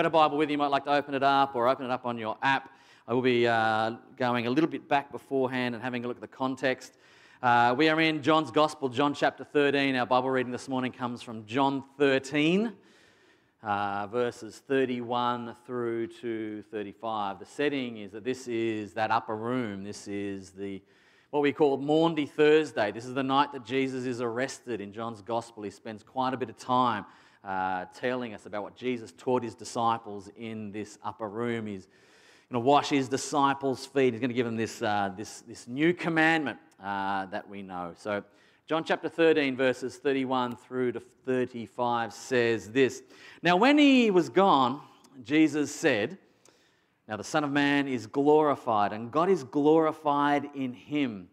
got a Bible with you, you might like to open it up or open it up on your app. I will be uh, going a little bit back beforehand and having a look at the context. Uh, we are in John's Gospel, John chapter 13. Our Bible reading this morning comes from John 13, uh, verses 31 through to 35. The setting is that this is that upper room. This is the what we call Maundy Thursday. This is the night that Jesus is arrested in John's Gospel. He spends quite a bit of time uh, telling us about what Jesus taught his disciples in this upper room. He's going to wash his disciples' feet. He's going to give them this, uh, this, this new commandment uh, that we know. So, John chapter 13, verses 31 through to 35 says this Now, when he was gone, Jesus said, Now the Son of Man is glorified, and God is glorified in him.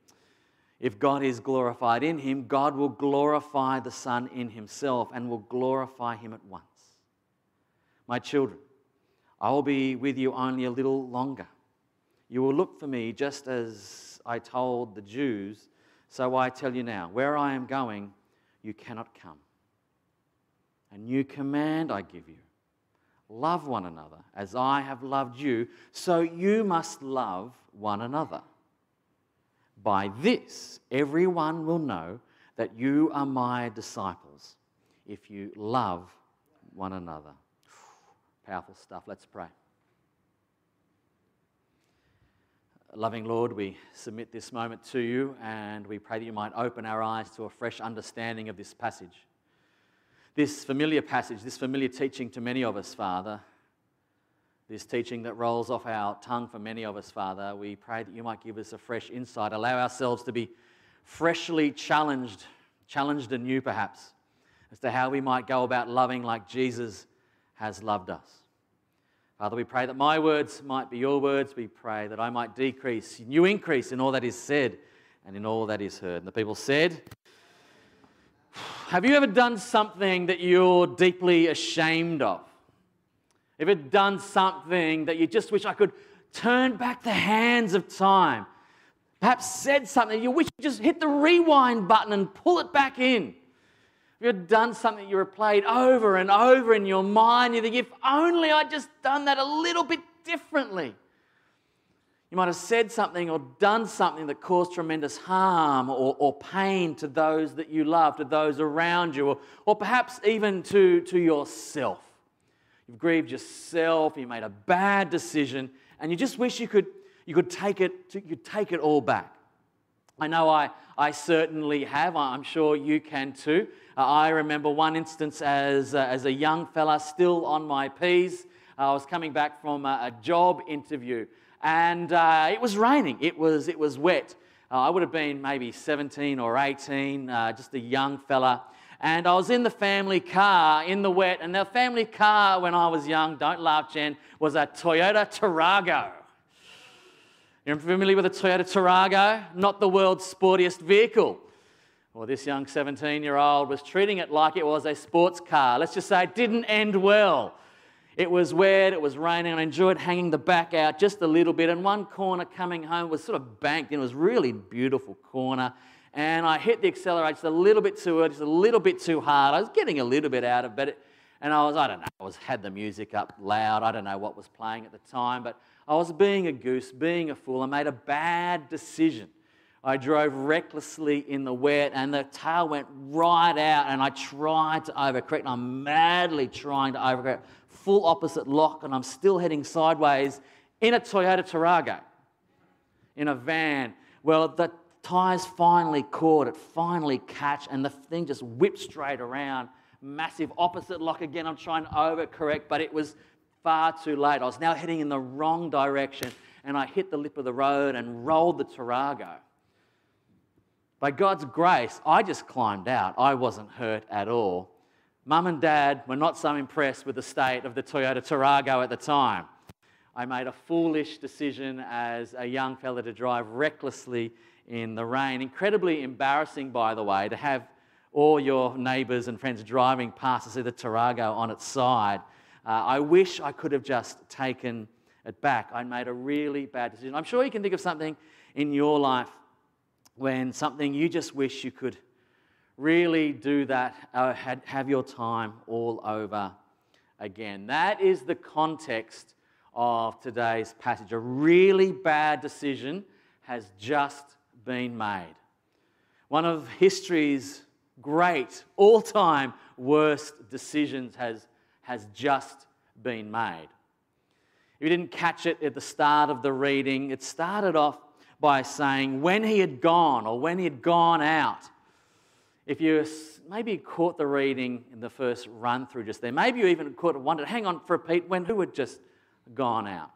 If God is glorified in him, God will glorify the Son in himself and will glorify him at once. My children, I will be with you only a little longer. You will look for me just as I told the Jews, so I tell you now where I am going, you cannot come. A new command I give you love one another as I have loved you, so you must love one another. By this, everyone will know that you are my disciples if you love one another. Powerful stuff. Let's pray. Loving Lord, we submit this moment to you and we pray that you might open our eyes to a fresh understanding of this passage. This familiar passage, this familiar teaching to many of us, Father, this teaching that rolls off our tongue for many of us, Father. We pray that you might give us a fresh insight, allow ourselves to be freshly challenged, challenged anew perhaps, as to how we might go about loving like Jesus has loved us. Father, we pray that my words might be your words. We pray that I might decrease, you increase in all that is said and in all that is heard. And the people said, Have you ever done something that you're deeply ashamed of? If it done something that you just wish I could turn back the hands of time, perhaps said something you wish you just hit the rewind button and pull it back in. If you've done something you replayed over and over in your mind, you think, if only I'd just done that a little bit differently. You might have said something or done something that caused tremendous harm or, or pain to those that you love, to those around you, or, or perhaps even to, to yourself. You've grieved yourself, you made a bad decision, and you just wish you could, you could, take, it, you take it all back. I know I, I certainly have. I'm sure you can too. Uh, I remember one instance as, uh, as a young fella, still on my P's. I was coming back from a, a job interview, and uh, it was raining. It was, it was wet. Uh, I would have been maybe 17 or 18, uh, just a young fella and I was in the family car in the wet. And the family car when I was young, don't laugh, Jen, was a Toyota Tarago. You're familiar with a Toyota Tarago? Not the world's sportiest vehicle. Well, this young 17 year old was treating it like it was a sports car. Let's just say it didn't end well. It was wet, it was raining, and I enjoyed hanging the back out just a little bit. And one corner coming home was sort of banked in. It was really beautiful corner and I hit the accelerator just a little bit too early, just a little bit too hard. I was getting a little bit out of it, and I was, I don't know, I was had the music up loud. I don't know what was playing at the time, but I was being a goose, being a fool. I made a bad decision. I drove recklessly in the wet, and the tail went right out, and I tried to overcorrect. I'm madly trying to overcorrect, full opposite lock, and I'm still heading sideways in a Toyota Tarago, in a van. Well, the Tyres finally caught it, finally catch, and the thing just whipped straight around. Massive opposite lock again. I'm trying to overcorrect, but it was far too late. I was now heading in the wrong direction, and I hit the lip of the road and rolled the Tarago. By God's grace, I just climbed out. I wasn't hurt at all. Mum and Dad were not so impressed with the state of the Toyota Tarago at the time. I made a foolish decision as a young fella to drive recklessly in the rain. Incredibly embarrassing, by the way, to have all your neighbours and friends driving past to see the Tarago on its side. Uh, I wish I could have just taken it back. I made a really bad decision. I'm sure you can think of something in your life when something you just wish you could really do that, uh, have your time all over again. That is the context of today's passage. A really bad decision has just been made. One of history's great, all time worst decisions has, has just been made. If you didn't catch it at the start of the reading, it started off by saying, when he had gone or when he had gone out. If you maybe caught the reading in the first run through just there, maybe you even caught it, wondered, hang on for a Pete, when who had just gone out?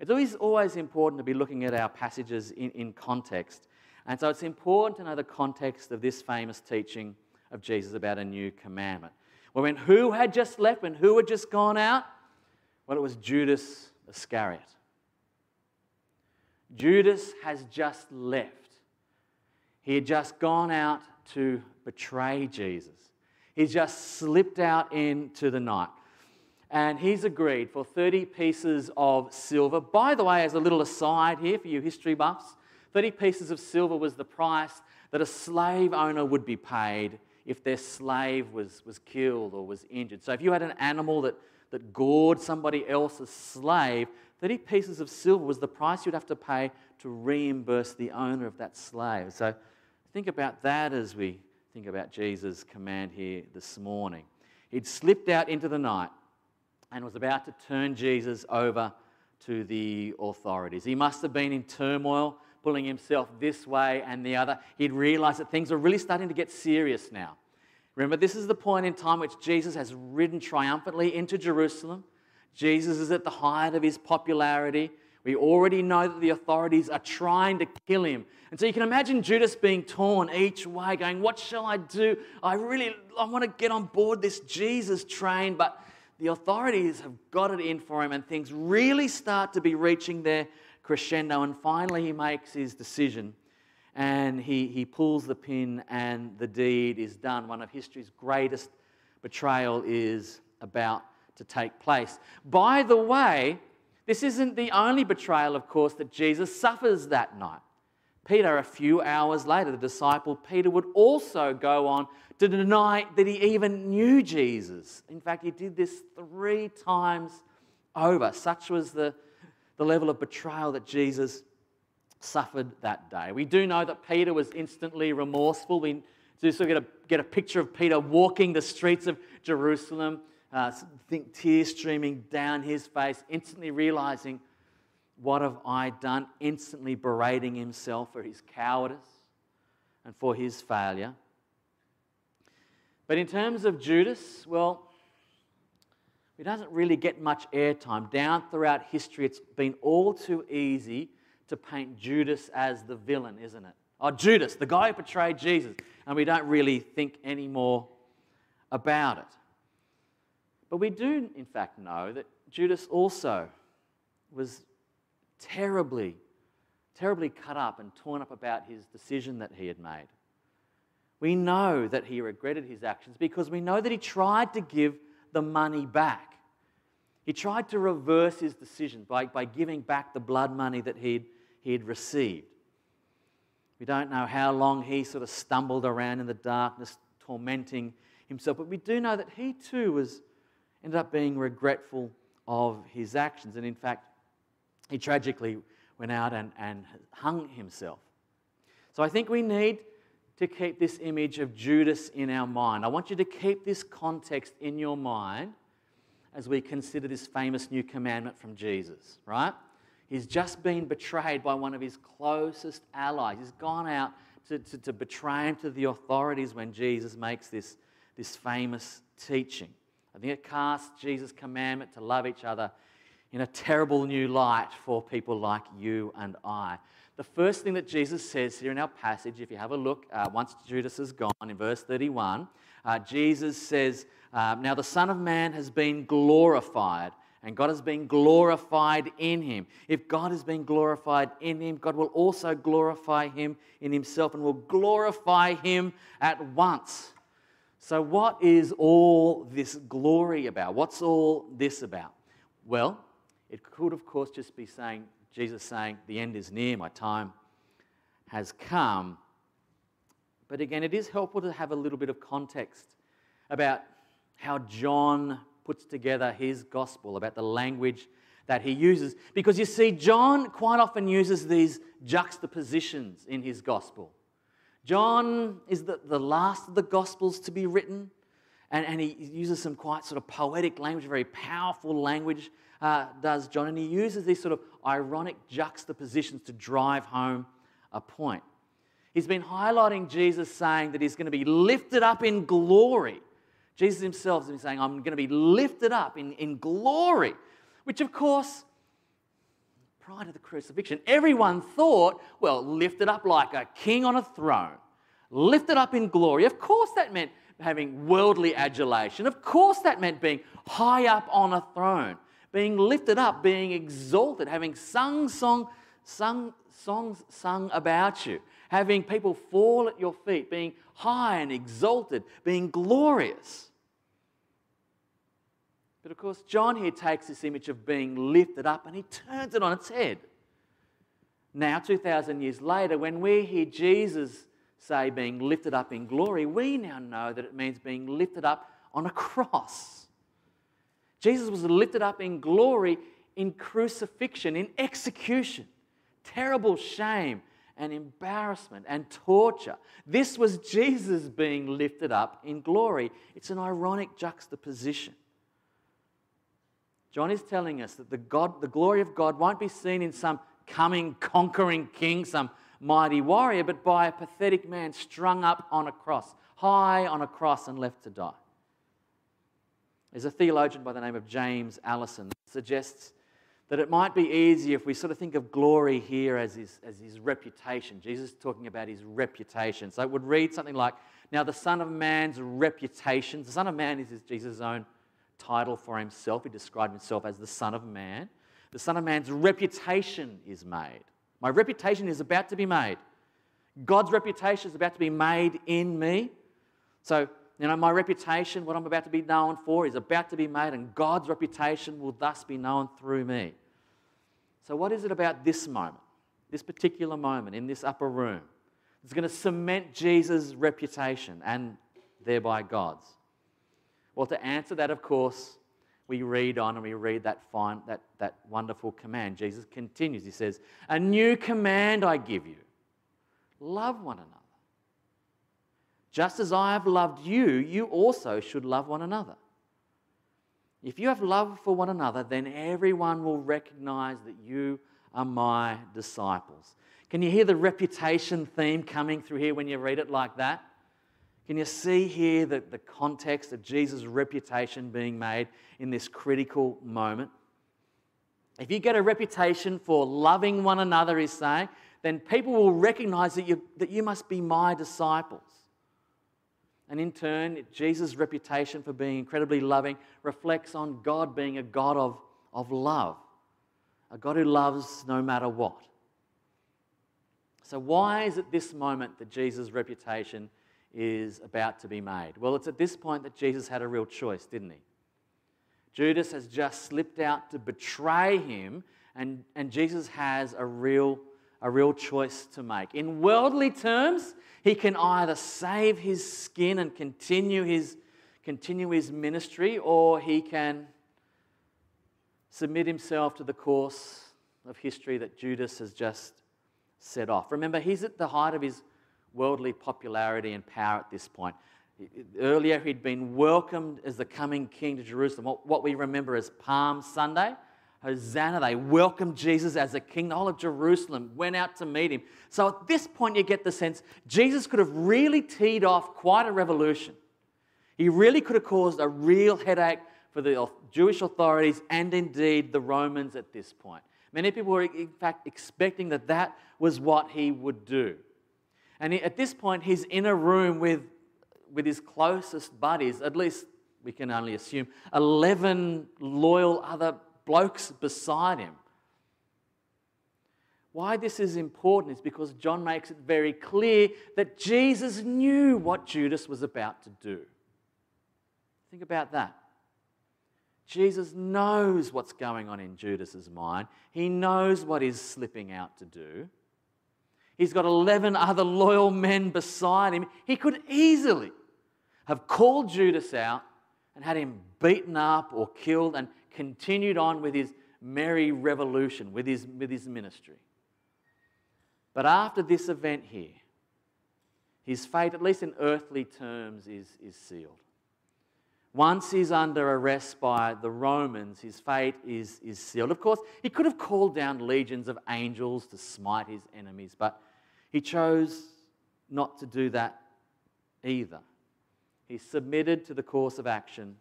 It's always, always important to be looking at our passages in, in context. And so it's important to know the context of this famous teaching of Jesus about a new commandment. Well, when who had just left, when who had just gone out? Well, it was Judas Iscariot. Judas has just left. He had just gone out to betray Jesus. He's just slipped out into the night. And he's agreed for 30 pieces of silver. By the way, as a little aside here for you history buffs, 30 pieces of silver was the price that a slave owner would be paid if their slave was, was killed or was injured. So if you had an animal that, that gored somebody else's slave, 30 pieces of silver was the price you'd have to pay to reimburse the owner of that slave. So think about that as we think about Jesus' command here this morning. He'd slipped out into the night and was about to turn Jesus over to the authorities. He must have been in turmoil, pulling himself this way and the other. He'd realized that things were really starting to get serious now. Remember, this is the point in time which Jesus has ridden triumphantly into Jerusalem. Jesus is at the height of his popularity. We already know that the authorities are trying to kill him. And so you can imagine Judas being torn each way, going, What shall I do? I really I want to get on board this Jesus train, but the authorities have got it in for him, and things really start to be reaching their crescendo. And finally, he makes his decision and he, he pulls the pin, and the deed is done. One of history's greatest betrayal is about to take place. By the way, this isn't the only betrayal, of course, that Jesus suffers that night. Peter, a few hours later, the disciple Peter would also go on to deny that he even knew Jesus. In fact, he did this three times over. Such was the, the level of betrayal that Jesus suffered that day. We do know that Peter was instantly remorseful. We do sort of get a, get a picture of Peter walking the streets of Jerusalem, uh, think tears streaming down his face, instantly realizing, What have I done? Instantly berating himself for his cowardice and for his failure. But in terms of Judas, well, he doesn't really get much airtime. Down throughout history, it's been all too easy to paint Judas as the villain, isn't it? Oh, Judas, the guy who betrayed Jesus. And we don't really think any more about it. But we do, in fact, know that Judas also was terribly, terribly cut up and torn up about his decision that he had made. We know that he regretted his actions because we know that he tried to give the money back. He tried to reverse his decision by, by giving back the blood money that he'd he had received. We don't know how long he sort of stumbled around in the darkness, tormenting himself, but we do know that he too was ended up being regretful of his actions. And in fact, he tragically went out and, and hung himself. So I think we need to keep this image of Judas in our mind. I want you to keep this context in your mind as we consider this famous new commandment from Jesus, right? He's just been betrayed by one of his closest allies. He's gone out to, to, to betray him to the authorities when Jesus makes this, this famous teaching. I think it casts Jesus' commandment to love each other in a terrible new light for people like you and I. The first thing that Jesus says here in our passage, if you have a look, uh, once Judas is gone, in verse 31, uh, Jesus says, uh, Now the Son of Man has been glorified and God has been glorified in him. If God has been glorified in him, God will also glorify him in himself and will glorify him at once. So, what is all this glory about? What's all this about? Well, it could, of course, just be saying, Jesus saying, The end is near, my time has come. But again, it is helpful to have a little bit of context about how John puts together his gospel, about the language that he uses. Because you see, John quite often uses these juxtapositions in his gospel. John is the, the last of the gospels to be written, and, and he uses some quite sort of poetic language, very powerful language, uh, does John, and he uses these sort of ironic juxtapositions to drive home a point. He's been highlighting Jesus saying that he's going to be lifted up in glory. Jesus himself been saying, I'm going to be lifted up in, in glory, which of course, prior to the crucifixion, everyone thought, well, lifted up like a king on a throne, lifted up in glory. Of course, that meant having worldly adulation. Of course, that meant being high up on a throne, being lifted up, being exalted, having sung song, sung songs sung about you, having people fall at your feet, being high and exalted, being glorious. But of course, John here takes this image of being lifted up and he turns it on its head. Now, 2,000 years later, when we hear Jesus say being lifted up in glory, we now know that it means being lifted up on a cross. Jesus was lifted up in glory in crucifixion, in execution terrible shame and embarrassment and torture. This was Jesus being lifted up in glory. It's an ironic juxtaposition. John is telling us that the, God, the glory of God won't be seen in some coming, conquering king, some mighty warrior, but by a pathetic man strung up on a cross, high on a cross and left to die. There's a theologian by the name of James Alison that suggests that it might be easier if we sort of think of glory here as his, as his reputation. Jesus is talking about his reputation. So it would read something like, Now the Son of Man's reputation, the Son of Man is Jesus' own title for himself. He described himself as the Son of Man. The Son of Man's reputation is made. My reputation is about to be made. God's reputation is about to be made in me. So, you know, my reputation, what I'm about to be known for, is about to be made, and God's reputation will thus be known through me. So, what is it about this moment, this particular moment in this upper room, that's going to cement Jesus' reputation and thereby God's? Well, to answer that, of course, we read on and we read that, fine, that, that wonderful command. Jesus continues. He says, A new command I give you love one another. Just as I have loved you, you also should love one another. If you have love for one another, then everyone will recognize that you are my disciples. Can you hear the reputation theme coming through here when you read it like that? Can you see here the, the context of Jesus' reputation being made in this critical moment? If you get a reputation for loving one another, he's saying, then people will recognize that you, that you must be my disciples. And in turn, Jesus' reputation for being incredibly loving reflects on God being a God of, of love, a God who loves no matter what. So, why is it this moment that Jesus' reputation is about to be made? Well, it's at this point that Jesus had a real choice, didn't he? Judas has just slipped out to betray him, and, and Jesus has a real, a real choice to make. In worldly terms, he can either save his skin and continue his, continue his ministry, or he can submit himself to the course of history that Judas has just set off. Remember, he's at the height of his worldly popularity and power at this point. Earlier, he'd been welcomed as the coming king to Jerusalem, what we remember as Palm Sunday. Hosanna. They welcomed Jesus as a king. The whole of Jerusalem went out to meet him. So at this point, you get the sense Jesus could have really teed off quite a revolution. He really could have caused a real headache for the Jewish authorities and indeed the Romans at this point. Many people were, in fact, expecting that that was what he would do. And at this point, he's in a room with, with his closest buddies, at least we can only assume, 11 loyal other blokes beside him. Why this is important is because John makes it very clear that Jesus knew what Judas was about to do. Think about that. Jesus knows what's going on in Judas's mind. He knows what he's slipping out to do. He's got 11 other loyal men beside him. He could easily have called Judas out and had him beaten up or killed and continued on with his merry revolution, with his, with his ministry. But after this event here, his fate, at least in earthly terms, is, is sealed. Once he's under arrest by the Romans, his fate is, is sealed. Of course, he could have called down legions of angels to smite his enemies, but he chose not to do that either. He submitted to the course of action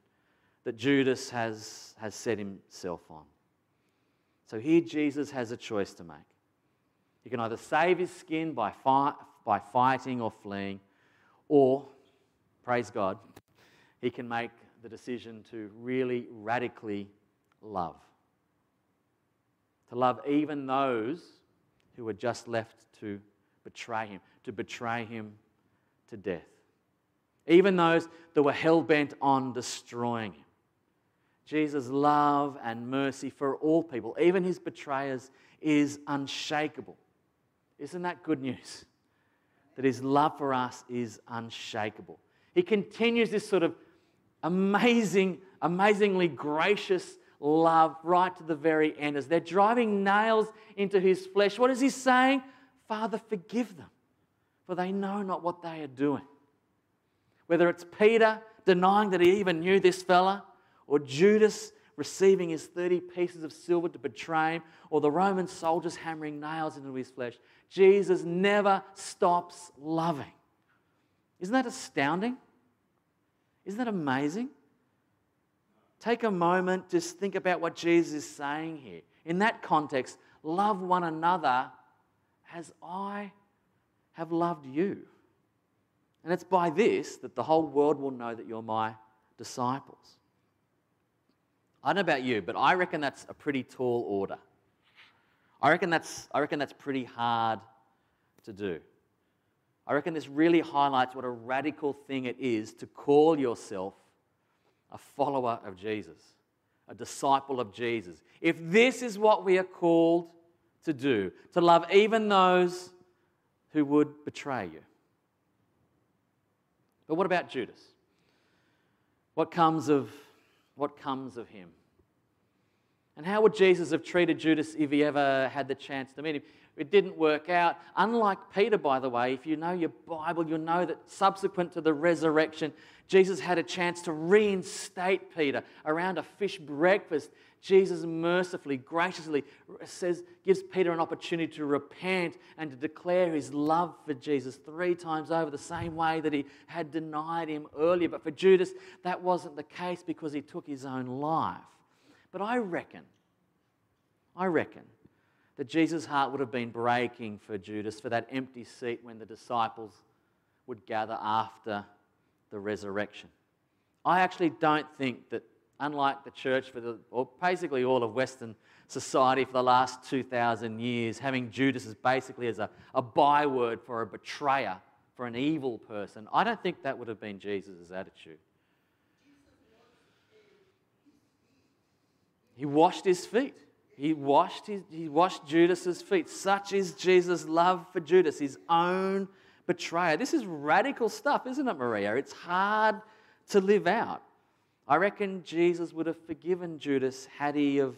that Judas has, has set himself on. So here Jesus has a choice to make. He can either save his skin by, fight, by fighting or fleeing, or, praise God, he can make the decision to really radically love. To love even those who are just left to betray him, to betray him to death. Even those that were hell bent on destroying him. Jesus' love and mercy for all people, even his betrayers, is unshakable. Isn't that good news? That his love for us is unshakable. He continues this sort of amazing, amazingly gracious love right to the very end. As they're driving nails into his flesh, what is he saying? Father, forgive them, for they know not what they are doing. Whether it's Peter denying that he even knew this fella, or Judas receiving his 30 pieces of silver to betray him, or the Roman soldiers hammering nails into his flesh, Jesus never stops loving. Isn't that astounding? Isn't that amazing? Take a moment, just think about what Jesus is saying here. In that context, love one another as I have loved you. And it's by this that the whole world will know that you're my disciples. I don't know about you, but I reckon that's a pretty tall order. I reckon that's, I reckon that's pretty hard to do. I reckon this really highlights what a radical thing it is to call yourself a follower of Jesus, a disciple of Jesus. If this is what we are called to do, to love even those who would betray you. But what about Judas? What comes of, what comes of him? And how would Jesus have treated Judas if he ever had the chance to meet him? It didn't work out. Unlike Peter, by the way, if you know your Bible, you'll know that subsequent to the resurrection, Jesus had a chance to reinstate Peter around a fish breakfast. Jesus mercifully, graciously says, gives Peter an opportunity to repent and to declare his love for Jesus three times over, the same way that he had denied him earlier. But for Judas, that wasn't the case because he took his own life. But I reckon, I reckon that Jesus' heart would have been breaking for Judas for that empty seat when the disciples would gather after the resurrection. I actually don't think that, unlike the church for the, or basically all of Western society for the last 2,000 years, having Judas as basically as a, a byword for a betrayer, for an evil person, I don't think that would have been Jesus' attitude. He washed his feet. He washed, his, he washed Judas's feet. Such is Jesus' love for Judas, his own betrayer. This is radical stuff, isn't it, Maria? It's hard to live out. I reckon Jesus would have forgiven Judas had he have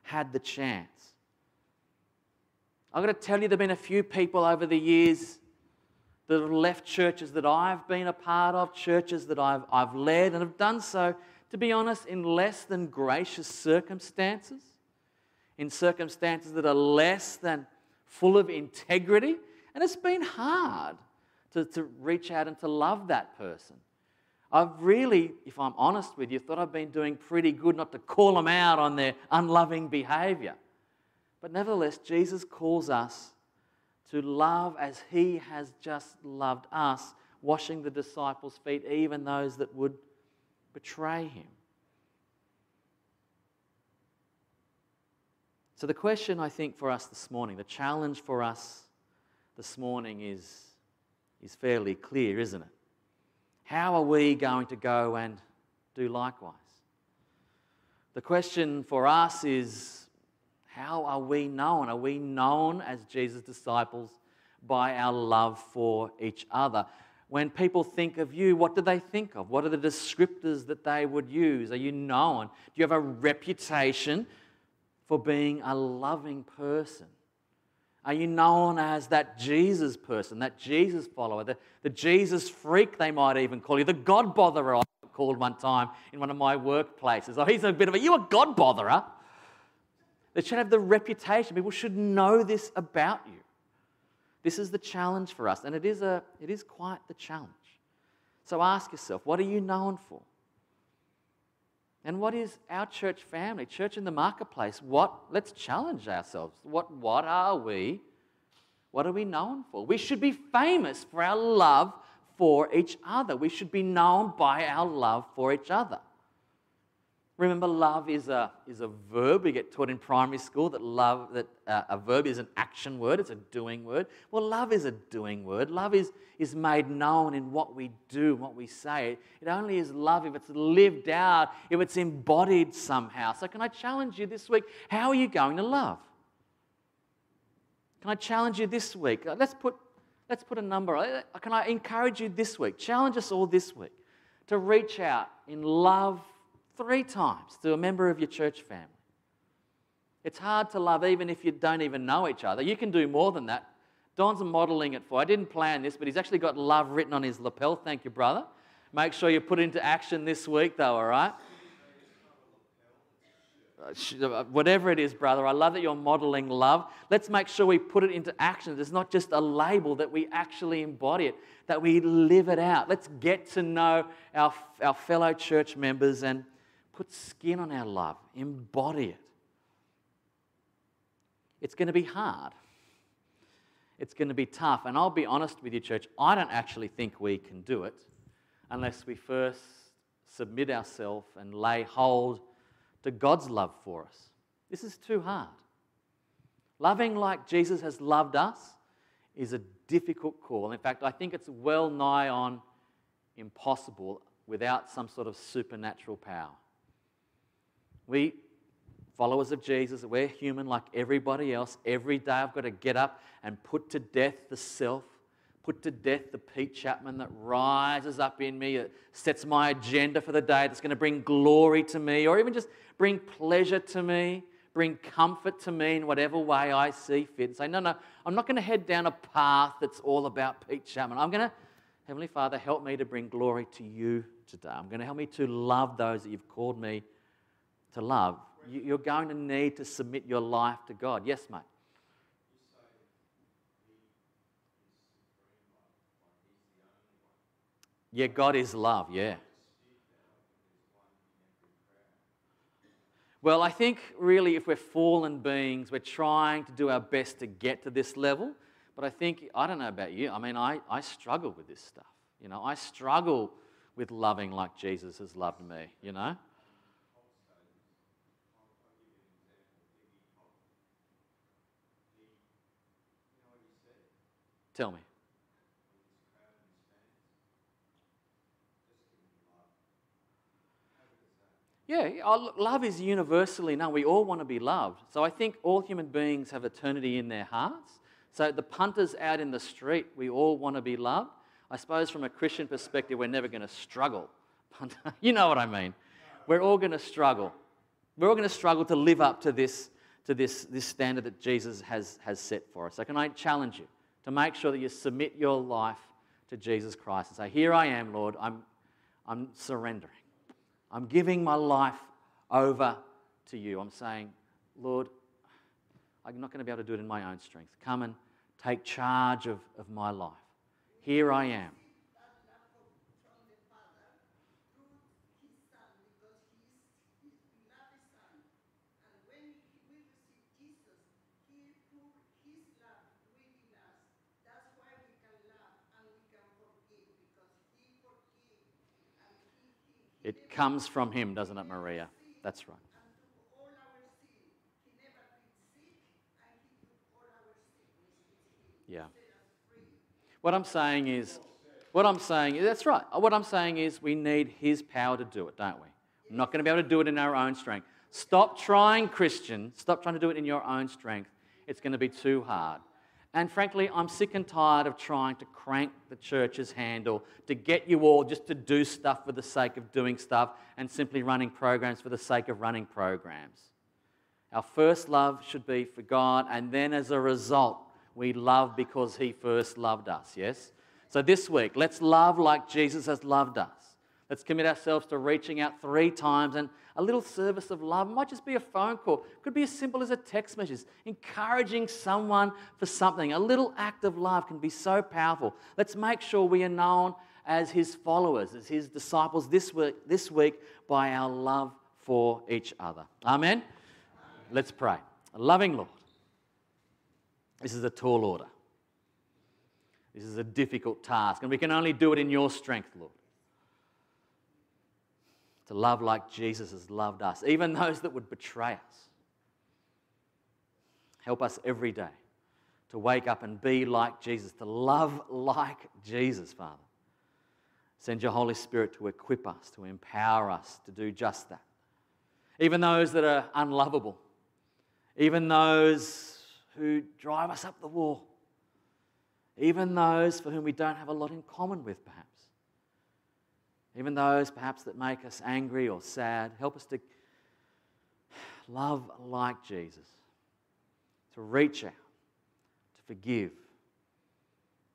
had the chance. I've got to tell you, there have been a few people over the years that have left churches that I've been a part of, churches that I've, I've led, and have done so, to be honest, in less than gracious circumstances in circumstances that are less than full of integrity. And it's been hard to, to reach out and to love that person. I've really, if I'm honest with you, thought I've been doing pretty good not to call them out on their unloving behavior. But nevertheless, Jesus calls us to love as he has just loved us, washing the disciples' feet, even those that would betray him. So, the question I think for us this morning, the challenge for us this morning is, is fairly clear, isn't it? How are we going to go and do likewise? The question for us is how are we known? Are we known as Jesus' disciples by our love for each other? When people think of you, what do they think of? What are the descriptors that they would use? Are you known? Do you have a reputation for being a loving person? Are you known as that Jesus person, that Jesus follower, the, the Jesus freak, they might even call you, the God botherer, I called one time in one of my workplaces. Oh, he's a bit of a, you a God botherer. They should have the reputation. People should know this about you. This is the challenge for us, and it is, a, it is quite the challenge. So ask yourself, what are you known for? And what is our church family, church in the marketplace? What let's challenge ourselves. What what are we? What are we known for? We should be famous for our love for each other. We should be known by our love for each other. Remember, love is a, is a verb. We get taught in primary school that love that uh, a verb is an action word, it's a doing word. Well, love is a doing word. Love is, is made known in what we do, what we say. It only is love if it's lived out, if it's embodied somehow. So, can I challenge you this week? How are you going to love? Can I challenge you this week? Uh, let's put, let's put a number. Uh, can I encourage you this week? Challenge us all this week to reach out in love three times to a member of your church family. It's hard to love even if you don't even know each other. You can do more than that. Don's modeling it for. I didn't plan this, but he's actually got love written on his lapel. Thank you, brother. Make sure you put it into action this week, though, all right? Uh, uh, whatever it is, brother, I love that you're modeling love. Let's make sure we put it into action. It's not just a label, that we actually embody it, that we live it out. Let's get to know our, our fellow church members and put skin on our love, embody it. It's going to be hard. It's going to be tough. And I'll be honest with you, church, I don't actually think we can do it unless we first submit ourselves and lay hold to God's love for us. This is too hard. Loving like Jesus has loved us is a difficult call. In fact, I think it's well nigh on impossible without some sort of supernatural power. We, followers of Jesus, we're human like everybody else. Every day I've got to get up and put to death the self, put to death the Pete Chapman that rises up in me, that sets my agenda for the day, that's going to bring glory to me, or even just bring pleasure to me, bring comfort to me in whatever way I see fit. And say, no, no, I'm not going to head down a path that's all about Pete Chapman. I'm going to, Heavenly Father, help me to bring glory to you today. I'm going to help me to love those that you've called me to love, you're going to need to submit your life to God. Yes, mate. Yeah, God is love, yeah. Well, I think really if we're fallen beings, we're trying to do our best to get to this level. But I think, I don't know about you, I mean, I, I struggle with this stuff. You know, I struggle with loving like Jesus has loved me, you know? Tell me. Yeah, love is universally known. We all want to be loved. So I think all human beings have eternity in their hearts. So the punters out in the street, we all want to be loved. I suppose from a Christian perspective, we're never going to struggle. you know what I mean? We're all going to struggle. We're all going to struggle to live up to this, to this, this standard that Jesus has, has set for us. So can I challenge you? To make sure that you submit your life to Jesus Christ and say, Here I am, Lord, I'm, I'm surrendering. I'm giving my life over to you. I'm saying, Lord, I'm not going to be able to do it in my own strength. Come and take charge of, of my life. Here I am. It comes from Him, doesn't it, Maria? That's right. Yeah. What I'm saying is, what I'm saying is, that's right. What I'm saying is, we need His power to do it, don't we? We're not going to be able to do it in our own strength. Stop trying, Christian. Stop trying to do it in your own strength. It's going to be too hard. And frankly, I'm sick and tired of trying to crank the church's handle to get you all just to do stuff for the sake of doing stuff and simply running programs for the sake of running programs. Our first love should be for God, and then as a result, we love because He first loved us, yes? So this week, let's love like Jesus has loved us. Let's commit ourselves to reaching out three times and a little service of love. It might just be a phone call, it could be as simple as a text message. Encouraging someone for something. A little act of love can be so powerful. Let's make sure we are known as his followers, as his disciples this week, this week by our love for each other. Amen? Let's pray. Loving Lord, this is a tall order. This is a difficult task, and we can only do it in your strength, Lord to love like Jesus has loved us, even those that would betray us. Help us every day to wake up and be like Jesus, to love like Jesus, Father. Send your Holy Spirit to equip us, to empower us to do just that. Even those that are unlovable, even those who drive us up the wall, even those for whom we don't have a lot in common with, perhaps even those perhaps that make us angry or sad. Help us to love like Jesus, to reach out, to forgive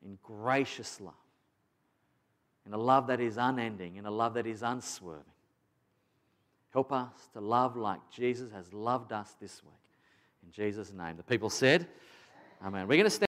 in gracious love, in a love that is unending, in a love that is unswerving. Help us to love like Jesus has loved us this week. In Jesus' name. The people said, Amen. We're going to stand.